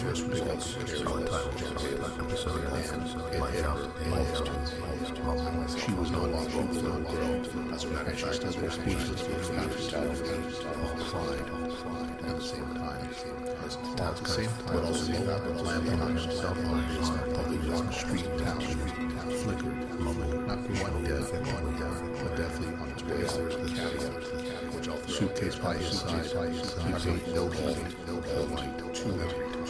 her almost She was no longer little girl, as a matter of fact, as her speechless with all pride at the same time. At the same time, but also the lamp on himself on his public on the street down flickered, not one death, one death, but definitely on its way out to the caveat. Suitcase by his side, ate no ball, no ball two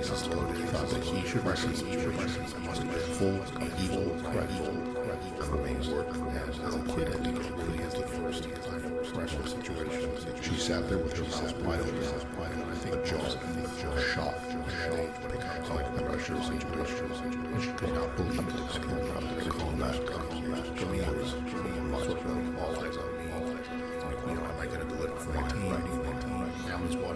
thought that he should receive full equal credit for his work as a kid and the first pressure situation. She sat there with her mouth wide open, I think jaw, shocked, shocked, like the pressure situation. She could not believe it. I could not recall that. For me, it was sort of all eyes on me. You know, am I going to deliver for my team?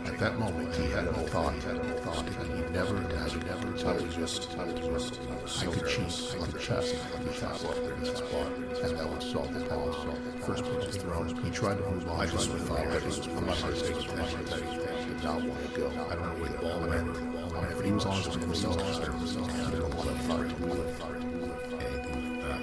At that moment, he had no thought, had no thought, and he never, had never, I was just, I was just, I could cheat on the chest, I could chop up there in the spot, and that would solve the problem. First pitch is thrown. He tried to move on. I just thought that he was, I'm not going to take attention that he did not want to go. I don't know where the ball went. And if he was honest with himself, he didn't want to fire to move it.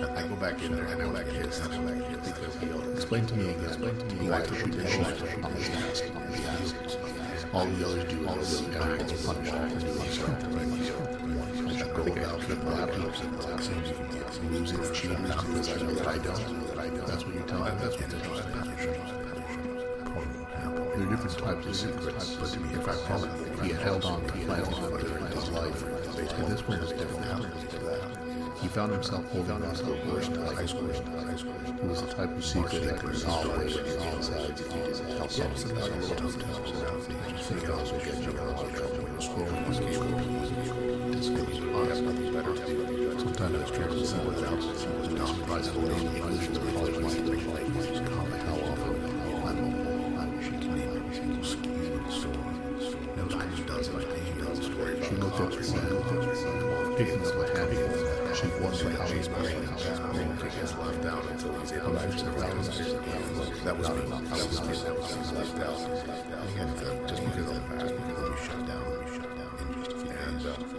I go back in there. I go back in there. I go back in there. Explain to me again. Explain to me why to shoot the shot on the task. All the others do all the other animals punish all the others. I should go about keep laughing, relaxing, losing, cheating, not realizing that I don't. That's what you tell me. That's what you tell me. There are different types of secrets, but to me, if I followed, he held on to my plan of his life, and this one was different. He found himself holding on to the worst high school. It was the type of secret that could always be inside if you didn't tell someone about it. Something else would get you in a lot of trouble. Scrolling was able to Sometimes it's true to someone else. It's not surprising when English is probably like comment how often I'm I'm she can name every single scheme and so on. Knows what she does, like he does. She looked her and picking up a handful. She wondered how he's brain gets left out until he's able to That was me. That was me. That was left out. Again, just because of the past, because you shut down, you shut down in just a few and, uh.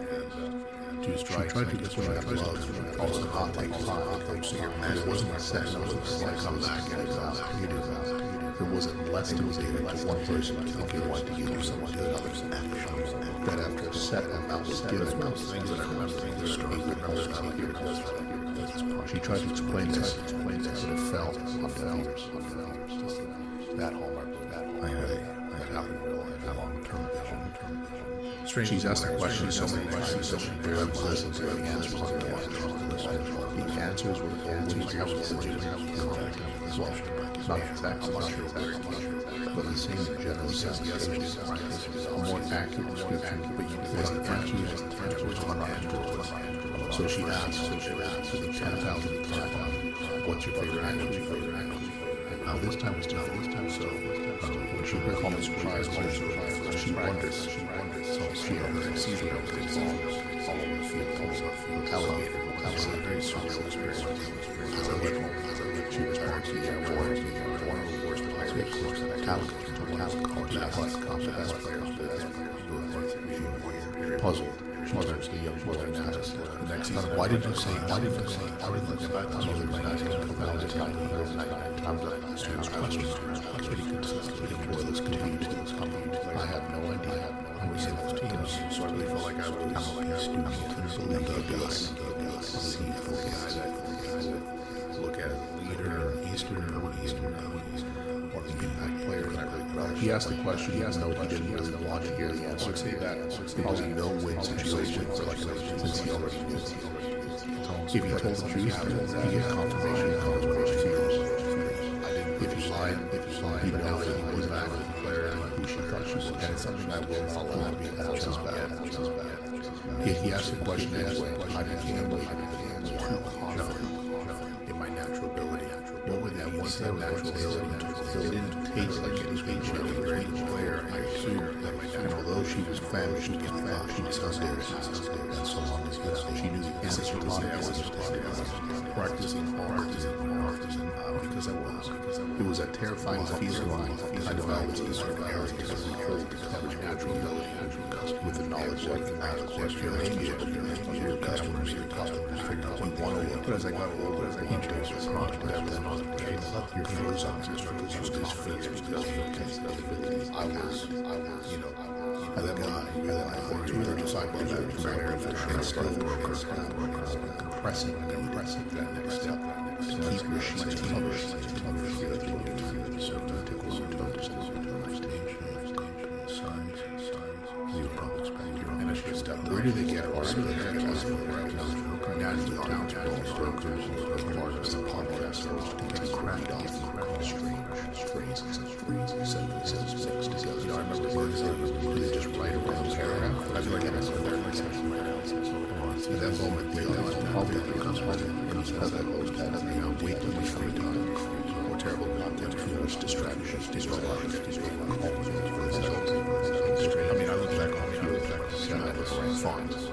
She tried to get one of the gloves, also not take time. So your match wasn't. It was like come back and come back. You do that. There wasn't less to do to one person to you wanted to give someone to others that after a set amount was given, things that I remember the strong She tried to explain this, explain this, but it fell on deaf ears. That hallmark, that hallmark. I had a, I had a long-term vision. Strange. She's asked the question so many questions, so she barely listens to the answers. The answers. Were always not but the same general sense a more accurate description, but you because the were not So she asked, so she asked, the 10,000, 10,000. what's your favorite actor? Now this time was different. This time so um, Surprise, Common Surprise, she she wonders. So she uh, sees what else is all all over the field, comes up alligator. Was a very surreal experience. As went home, as I went, she returned to the war. One of the worst players, alligator, alligator, that was the best player, the best player. Puzzled. She turns to the young boy and the next time, why did you say, why did you say, why did you say, I told you that I was about to tell you that nine times I him questions, pretty consistently, the continued this coming. I have no idea. I was in those teams, so I really felt like I was a student and the see the guy look at leader, Eastern, Eastern, the really relish. He asked the question, he asked no, he didn't want to hear the answer. Say that because a no-win situation for like he already knew. If he told the truth, he get confirmation, confirmation. Was back the who she thought she was. And something I will not to be as bad. He asked the question I became too confident in my natural ability. What would that one natural ability It didn't taste like it was being shown a. I assumed natural, although she was famished in flesh, she was upstairs. And so long as she knew the answer to the I was practicing hard, uh, because I was. It was a terrifying feeling. I developed a certain area to hold my natural ability with the knowledge that the knowledge your language, your customers, your customers, figure out what to look. But as I got older, as I got older, chronic death, your frozen because his feet because I was, I was, you know, as a guy, and then I worked with her disciple that prayer and still compressing, compressing that next step to keep your sheets covered, to cover, so to I. I I was myself. At that moment, because that. Was terrible content, I mean, I look back on it, I look back on it, fine, fine.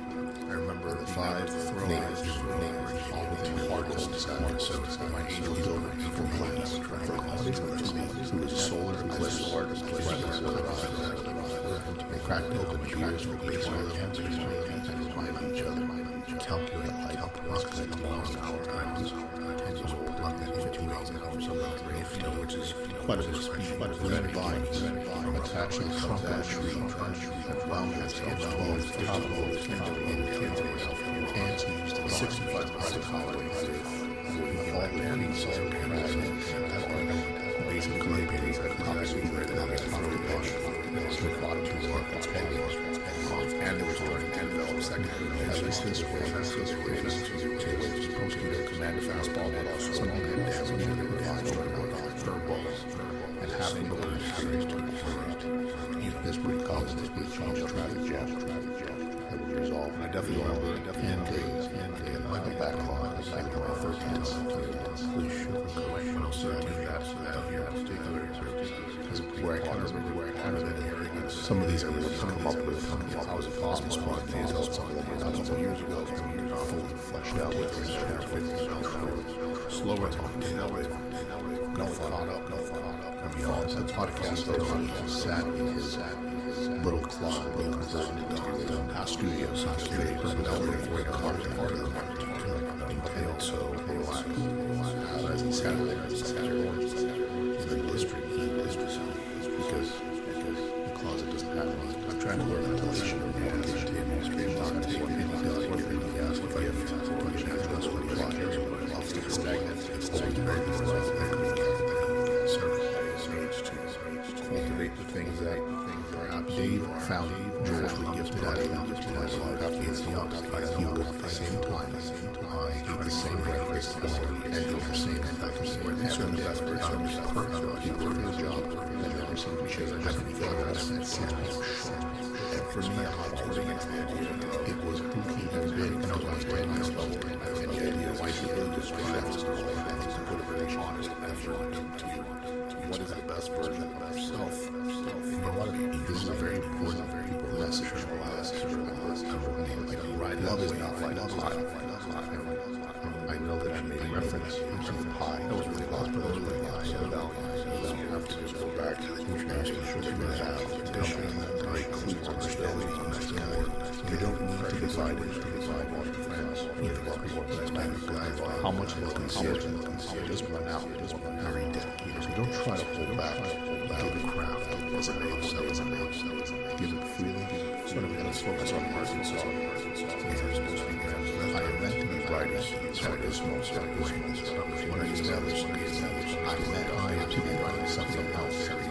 Remember five names, within hardest desire. So my angel over evil to me, who is solar eclipse artist, They cracked open beers for baseball and find each other. Calculate light up prospect long hour times. Years old, like that, fifteen hours of which is quite a speed, quite a bit of vines attached to the trunk of a tree itself above the top of the and used 65 private colonies with all the trees so basically paintings that obviously were in the top of the bush the bottom to work its head and there was one envelope second at least this was to a command fastball but also some of the damage to the and having the word series to this would cause this would change traffic jam traffic jam that would resolve and definitely remember definitely and in my backlog back in my first dance we should go when I was 13 that that year in particular where I where I some of these would come up with I was a years ago fully fleshed out with slower talk know no fun up no up I podcast sat in his little club little converted into a studio so they personality for a car part of the so relaxed as he sat there he sat there That And for me, it was who he had been when I was 10 years old. And yet he was really described to put a very honest effort to what is the best version of himself. You what? This is a very important, very important message for us. Love is not like a pie. I know that I made reference to the pie. That was really lost, but that was really nice. You have to just go back to the international sugar have condition very clear understanding of next You don't need to divide it to divide one friends. You know, what how much will consider just run out, just run out. Very dead. So don't try to hold back. Give it crowd. As a name, so as a name, so as a name. Give it freely. Sort of to focus on Arkansas. I am meant to be writing. So it is most of the When I established I meant I am to be writing something else.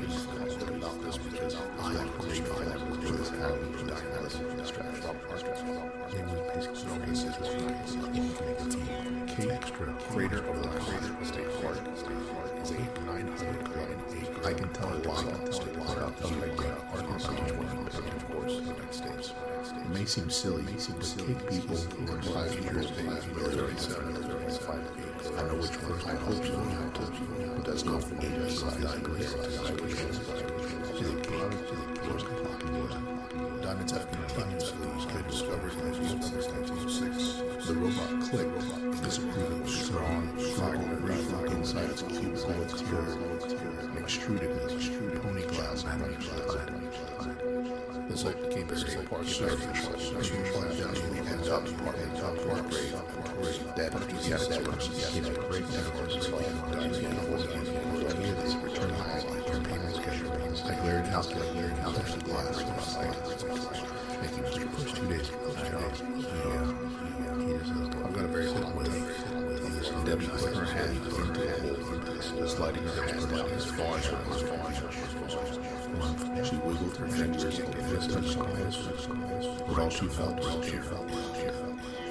It may seem silly, people who are five years of age, military seven, five eight. I know which person I hope you have to, but that's not for me to decide. I agree. To the king, to the course, Diamonds have continuously been discovered in the since 1906. The robot Click is a proven strong, inside its cubicle exterior and extruded glass. The site became a state park service, you point down to the end up part of the top park grade that yes, person gets a great network of like here this return high your payments get your payments. I glared out, I glared out, there's the glass making Mr. Push two days ago. Yeah, yeah. I've got a very with Debbie put her hand into the hole, sliding her hand down as far as her she wiggled her fingers touched the eyes. But all she felt was felt.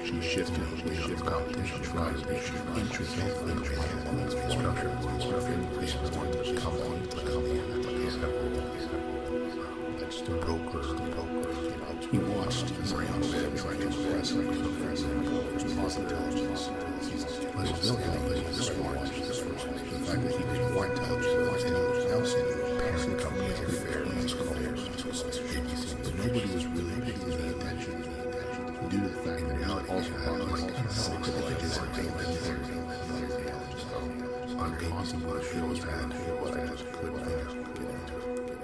She shifted, she shifted competition, tried to be intricate, intricate structure, structure, increase the one that's come on, come on, that's the broker, the broker. He watched his young man try to impress him with his intelligence. But his is this one, the fact that he was more intelligent causing what I just.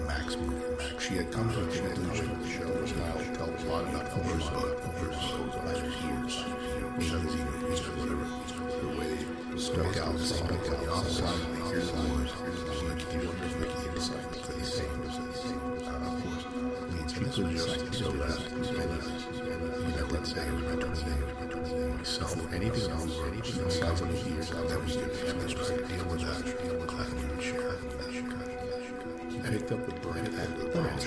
Max. She had come to the conclusion that the show was now tell a lot about Cooper's book, Cooper's last years. Years, years, whatever. The way they stuck out, stuck out, the outside, here's the wars, here's the like, you wonder if Mickey inside, because he's saying, so that that day was meant to myself. Anything else, anything outside of here that was to us, was to deal with that. Glad we would share it. Picked up the burn and the branch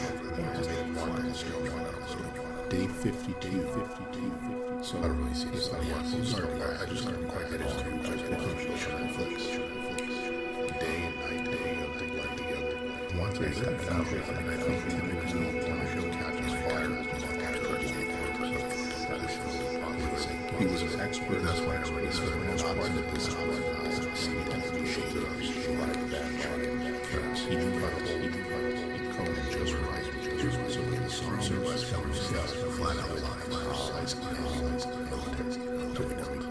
Day 52, 52, 50. So I don't really see this. I, yeah, I just couldn't quite get into it. I just couldn't show Netflix. Day and night, day, everything like together. Once I got it I think there was no show He was an. That's why for the most part that just right. Just right. So when the song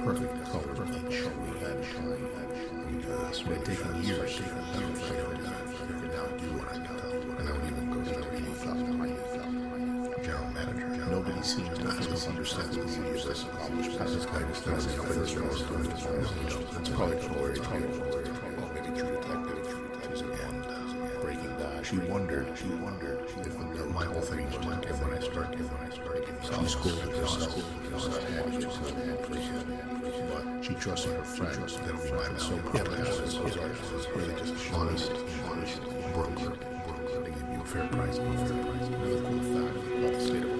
perfect color each. We had shine. So it had taken years. Go to the reading General manager. nobody seems to fully understand the beauty of this accomplishment. How this guy just does it for this most of it. It's probably Glory, probably Glory, well, maybe True Detective, and Breaking Bad. She wondered, she wondered if the, my whole thing was working when I started, when I started. She but she trusted her friend. That. We might so artist was really just honest, honest broker, to give you a fair price, a fair price. Another cool fact about the state of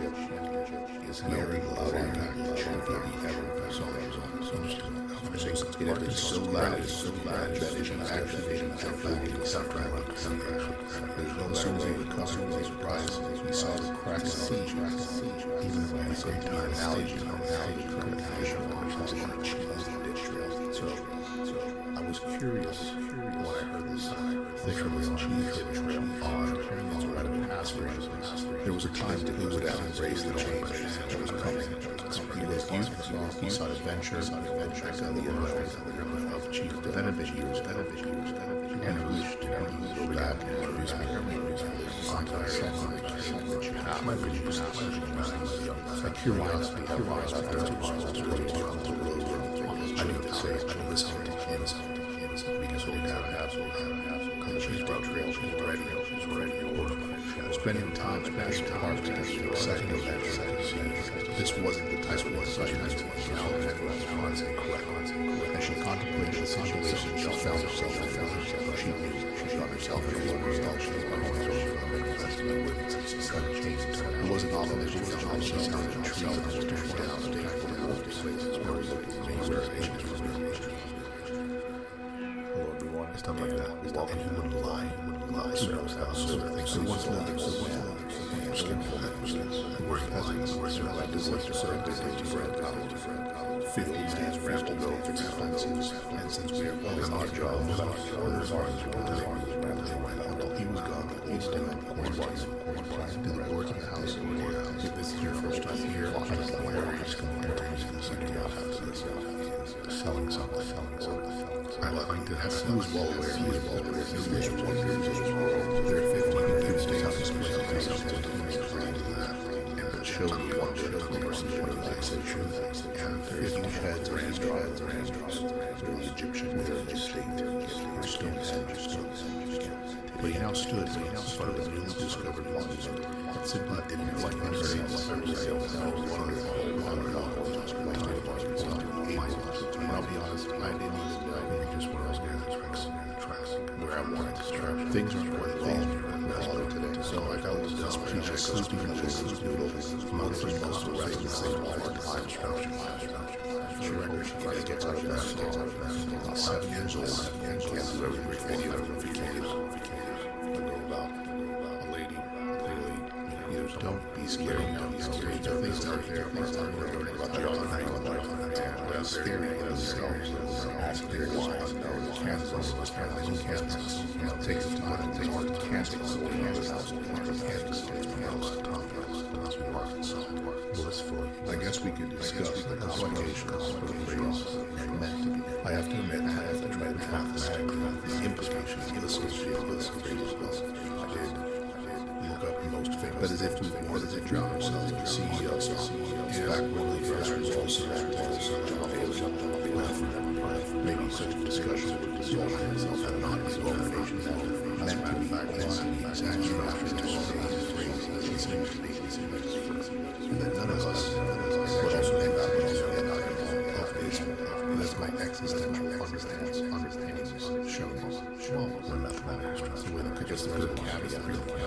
He he. He this. Is very loud impact. So loud, so loud that it can actually back in South Carolina. There's no certainty the customer was surprised. We saw the crack sea, even if I time condition, or cheese ditch. So, I was curious when I heard this. Ditch trail on it's right of passage. There was a time that he would embrace the change that was coming. He was youth, he sought adventure, adventure on the end of that had been and it was, he would go back and introduce me onto myself. My religious my curiosity, curiosity, I knew to say, I knew listening to him because we have an absolute because she's been trail, she's ready, she's ready to. Spending time, spending time, second event, this wasn't the type of excitement that was response and correct. As she contemplated the situation, she found herself, she found herself, she knew, she found herself in a world of she was going through it wasn't all that she was on, she sounded trees and was turned down, staying in the old places where where ages Hello everyone, stuff like that. And he wouldn't lie, he wouldn't lie, so that sort of thing. So once more, so once more, skin was the word has it, word so like this, like so busy to friend, fifty days expenses, and since we are in our job, are they went out while he was gone, he's still in quarantine, quarantine, to the work in the house, if this is your first time here, I don't know where he's going to this idea of selling something, selling something. selling something. I like to have news ballware, news ballware, news ballware, news ballware. There are 15 things to have to present something to make that. And but show me what show the person what it is they show. And there is no heads or hands, trials or hands, trials. There was Egyptian, there was Egyptian, or Stonehenge, Stonehenge. But he now stood, but he now started, and he now discovered what was it. Simply didn't like, I'm very, I'm very, I'm very, I'm very, I'm very, I'm very, I'm very, 90s, 90s, 90s, just what I was getting the tracks, the tracks, where I wanted to track. Things were quite long, desperate today. So, like, I was desperate. Pre-check, sleeping, check, noodles, monthly, most of the rest of the same hard, high structure, high structure. She records, she gets gets out of that, gets out of that. I'm seven years old, and can't do every great video, every vacation, to go about don't be scared. Don't be scared. Things out there. Things out there. Learning about your own life. And uh, scary themselves. Ask their why. Kansas, Kansas, Kansas. You know, take some time. Take some Kansas. Kansas. Kansas. Arkansas. Blissful. I guess we could discuss the implications of the phrase meant to be. I have to admit, I have to try to mathematically the implications associated with this phrase. But as if to warn as if drown himself in the CEO In fact, one of the first results of that was Maybe such a discussion would dissolve itself and not be elimination meant to be structure to say the seems to be and that none of us would also end up of this my existential understandings understandings show show when mathematics the way that just the caveat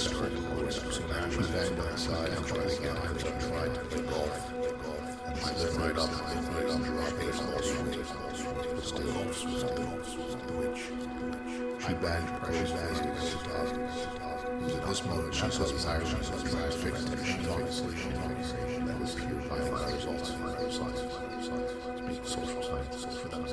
small the computer started so naturally banged outside and tried again and tried to play golf and I lived right up right up dropping all swings still still which I She badged her clothes fast and went to talk. It was moment she the Irish she the eyes fixed and she honestly, she honestly, that was cured by my results. Speak social science for them.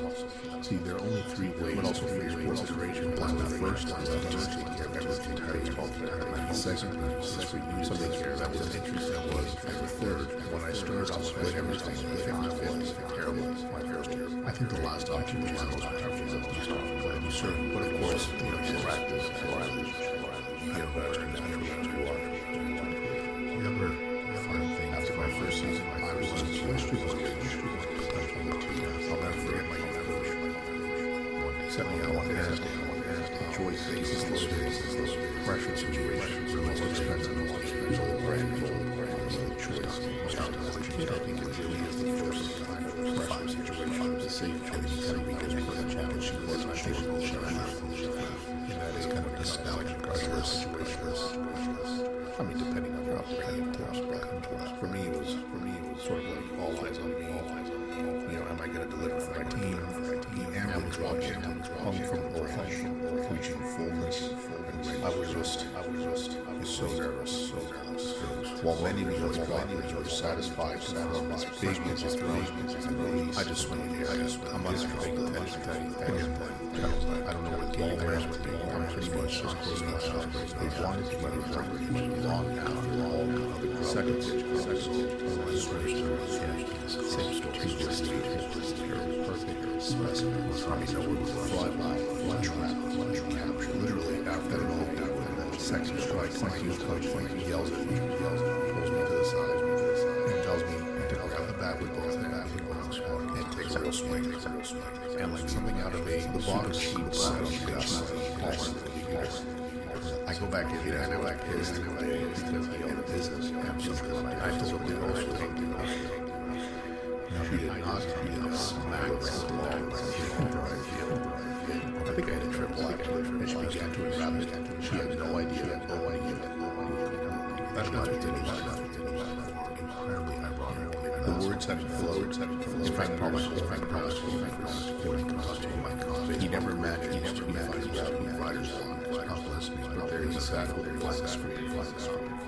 See, there are only three ways, but also for your consideration. One, the first is to just take care of everything entirely altogether. The second is for you to take care of that was an interest that was. And the third, when I started to split everything, it was terrible. My first year. I think the last option was the most powerful of these but you serve. But of course, you know, practice, practice, you are. The other fun thing after my first season, I was history was good. History was potentially to I'll never forget my coach. When he set me out one Thursday, one Thursday, Joyce faces this this pressure situation. The most expensive, the most expensive brand new brand new choice. As a kid, I think it really is the first While many of those bodies were satisfied, satisfied, babies is released. I just went in here. I just, I'm not paying attention to anything. I don't know what the ball ran with me. I'm pretty much just closing my eyes. They wanted to get it done long now. All second second same story. Just perfect specimen. I mean, no one would fly by, one trap, one capture. Literally, after it all sexy strike, thank you, coach, thank you, yells at me, yells at me, pulls me to the side, and tells me to grab the bat with both hands and takes a real swing, takes a real swing. And like something out of a, the bottom sheet set on the dust, I go back in there, I go back in there, because I own a business, absolutely. I told the whole thing. She did not, she did not smack I think I had a triple actually, and she began to grab it. She had no idea, no idea. That's not what did ironic. The words had flowed, in fact, promise, in fact, promise, in fact, promise, my cause. He never imagined, he never imagined that we riders on, not listening, but there he sat with a blank screen, blank screen,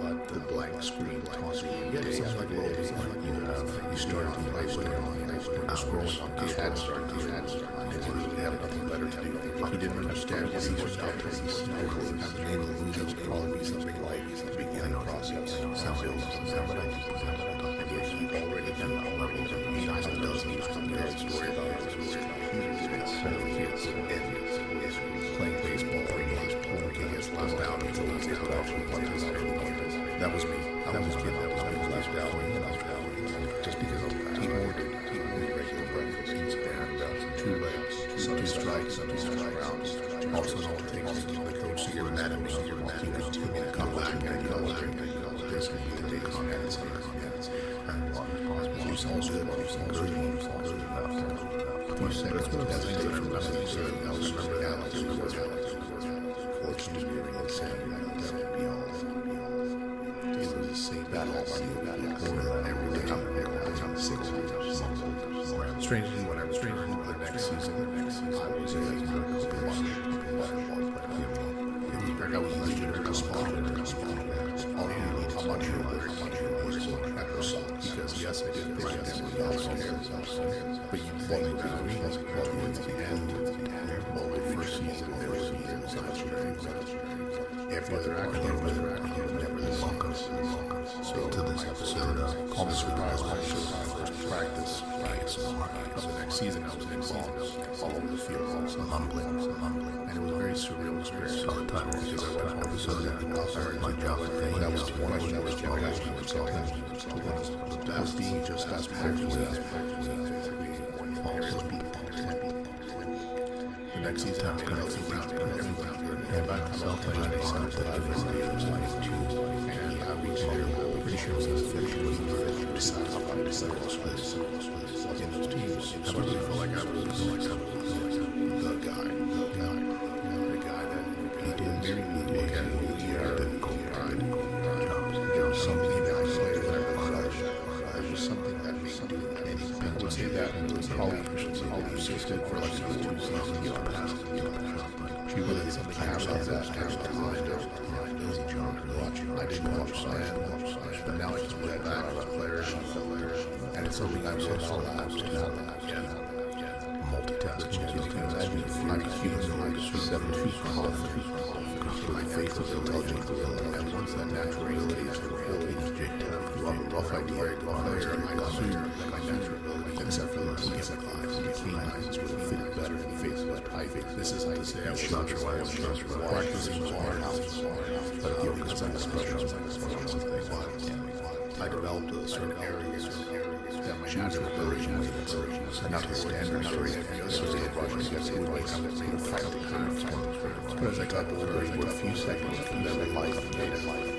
but the blank screen tossing you. Yeah, it sounds like a you started to play with it, hours, you had started, you had started, and you really have nothing better to do. He didn't understand what he was doing. And the name of the movie would probably be something like the beginning process. Sounds ill, sounds like and yet he already done a level of times a dozen years to tell the story about his kids and playing baseball, working his last out until he was out. That was me. That was kid. That was me. Last out. Strike rounds. Also, all is coach to at me. He could tell me to come back and go and go. Basically, the day comments and what was all good. What was all good. What good enough. He said, "That's one of the things remember." He said, "I was remember Alex. Was Alex? Fortune to be insane. That would be all." It was the same battle. Every day, every six Strangely, when I was for the next season, the next season, I was a I was legit a small, a small. All you need, I'm not sure where it was at her song because yes, I did was upstairs, but you play the a towards the end. Well, my first season, there was every other action, every other action, season. I was involved all over the field, also humbling, humbling, and it was a very surreal experience. All the time, because I went home so that my job that was the one that was asking himself that was being just as powerful as the next season, I made out around everyone. And by myself, I had a son that I was like two. And I reached there, I'm pretty sure it was a fifth week. I decided I decided to In those teams, I really felt like I was like I was the guy, the guy, the guy that he did very look at it with the difficult pride. There was something that I played that I thought there was something that made do any penalty say that was colleague, colleague assistant for like two seasons. She was something I have that that kind of behind her. I didn't understand, it's something I've multitasking. You can imagine if I'm a human, I'm just seven two confident. My faith is intelligent, and once that natural ability is fulfilled, have a rough idea of got here, my natural ability, except for the of lives, the canines would fit better in the face of face. This is how to say I was not sure why I was understand the special, I developed a certain areas that my natural ability was not the standard straight associated with yes, it would make up a fight the of But as I got older, for a few seconds, and then my life made it life.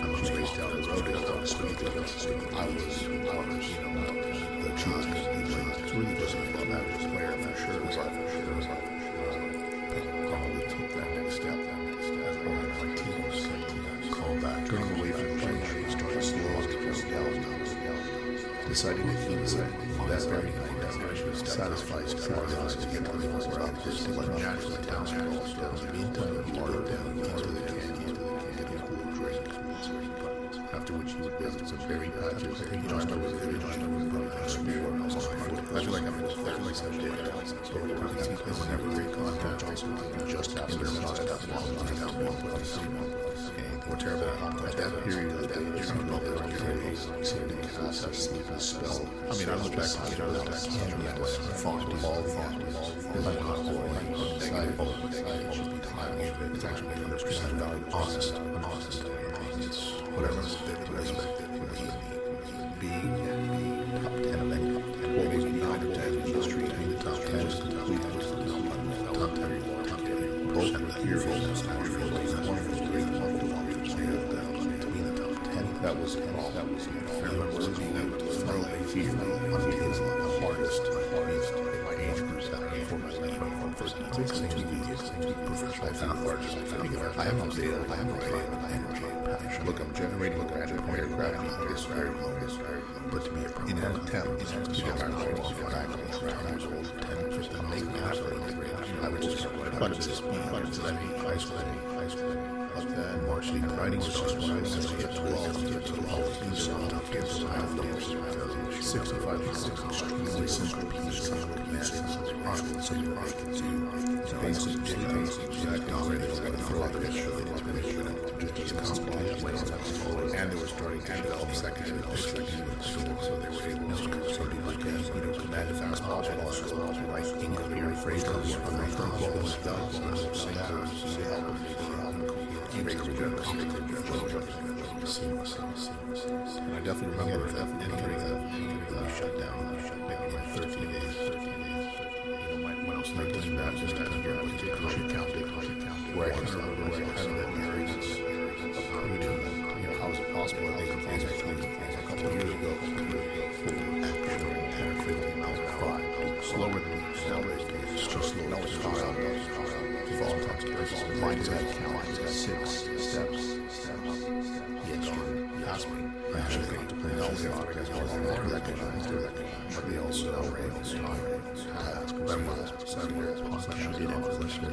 I was raised down the road and I was speaking. I was, I was, you know, the be It's really just about that player for sure. Deciding to keep that very night satisfies curiosity to get to the where I'm just like naturally down meantime he ordered down into the canyon getting a cool drink after which he would visit some berry patches and just over the village and explore I feel like I'm just there like some day so whenever we contact just after the last long down one or terrible at that period of the day, going to know that your days, so cast a sleeping spell. I mean, I look back on it, I look back on it, fond of all fond of I'm not always excitable, it should be time. It's actually understand value, honest, honest. Whatever the respect would be, thoroughly feel feels like the hardest, hardest my age group that before my life from first six to professional. I found hardest. I have no data. I have no data. I have no passion. Look, I'm generating a random aircraft. It's very low. It's very low. But to be a in an attempt to get my life off what I'm times old, ten percent make me happy. I would just punch the speed, punch the high school, high school. But then marching and writing was just when I was at 12, to get to 12, and so on, kids, I have those 65 years extremely simple pieces of commands, articles, so you're right, to basic dictates, exactly ready to throw out the issue, just as competition, and they were starting to develop second and pictures, so they were able to sort of like, you know, command a fastball, and also like incoherent phrases, from what was done, singers, to help and I definitely remember that entering the shutdown, maybe 13 days. When I was 13, that just had a year with Country County, where I can remember where I had that experience of to, you know, how is it possible that they could actually a couple of years ago, actually 10 or 15 miles an hour, slower than nowadays, it's just slow. No, fall touch mindset count six steps. Steps yes I actually got to play all the podcast was not recognized but they also rails task. Grandma's seven years podcast did inquisition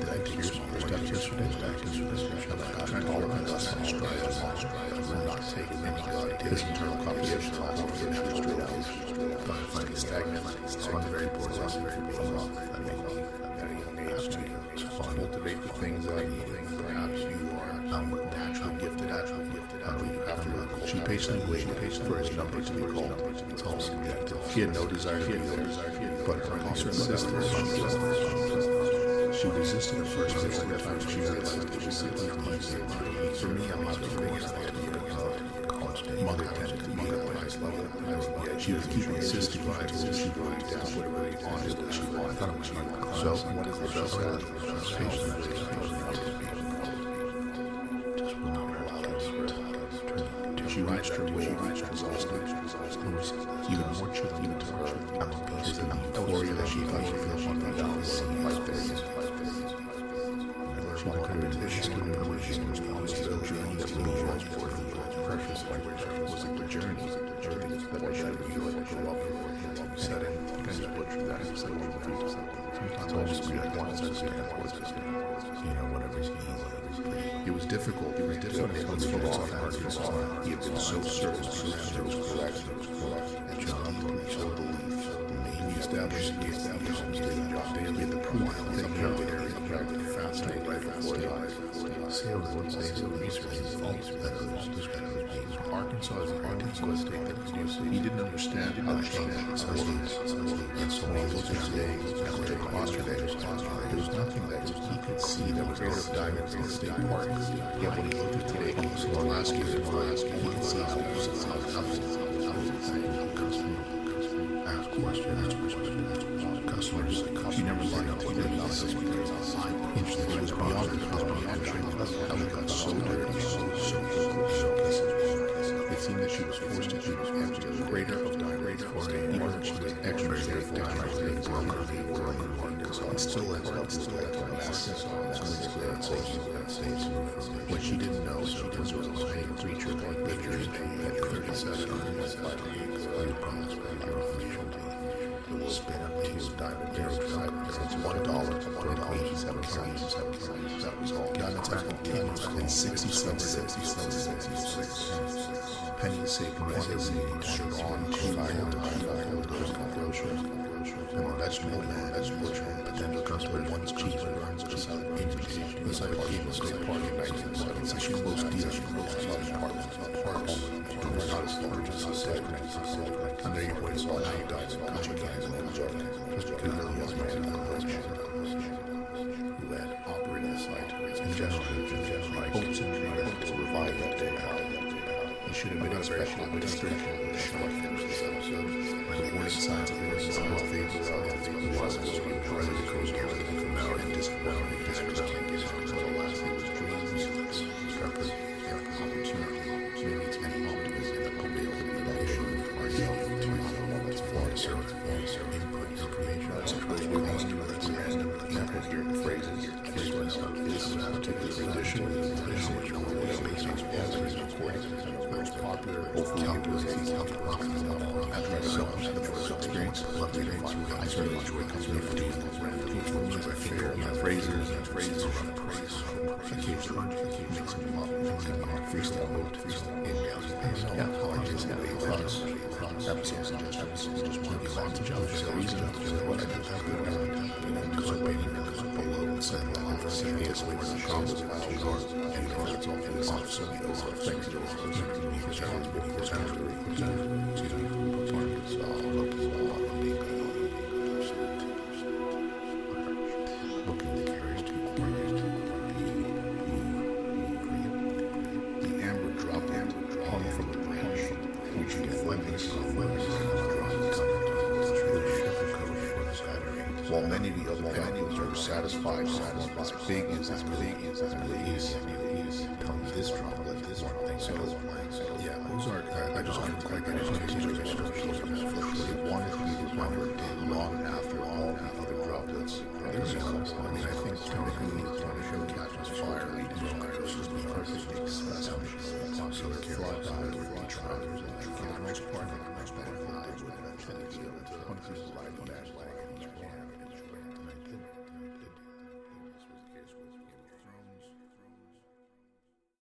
did I take your first steps yesterday? Back yesterday? I all my lessons stride as long stride I will not take any god this internal all over the next straight out but if I so I'm very so I'm very mean to cultivate the things that perhaps you are um, naturally gifted. Um, you have to, she patiently waited for his number to be called. It's all subjective. He had no desire to be there, but her insistence, she resisted at first, but every time she realized that she simply easy. For me, I'm not the biggest idea mother tended to be the highest level. Yet she was keeping insisting until she broke down whatever they wanted that she wanted. So, what is the best out patiently she reached her way, exhausted. It was even more chilling to her because of the euphoria that she felt she felt on the down right there. She looked at her and she was permission response to the journey that we transported pressure situation was like the journey, the journey that I should be like grow up with. Set in, and butcher that is like one of the Sometimes I just be like, one understand what's just, you know, whatever's easy. It was difficult. It was difficult. It was full of hard He had been so certain that was correct. And just deeply so believed. Maybe established the established daily the proof that he had the area of fascinating by before his eyes. Sales would say so research is false better Arkansas is an Arkansas state that produced He didn't understand how change orders and so on was his day after. There was nothing that he could see that was made of diamonds in the state park. Yet when he looked at today, he was Alaska and Alaska, he could see how it was nothing. Ask questions, customers. She never liked to hear nothing. It was beyond it was beyond how it got so dirty, so so so seemed that she was forced to choose the greater of greater for a even she was extra being broker and still ends up still at the masses what she didn't know she was a lying creature like Victory at 37 I promise your spin up to diamond arrow it's one dollar and eighty-seven cents. That was all. Diamond time continues in cents. penny sake money on to fire time those groceries. And a vegetable man, that's butcher, potential customer, one's cheese to sell invitation. Like a people state park in 1970. Such a close deal, close apartments, parks, not as large as the city. And there you wait, so now you die, so cut your cans and was who had operated the site in hopes and dreams to revive that day. You should have been expecting with description before I finish this episode. By the warning signs of warnings of what favors are that it was supposed to present the out and disavow That while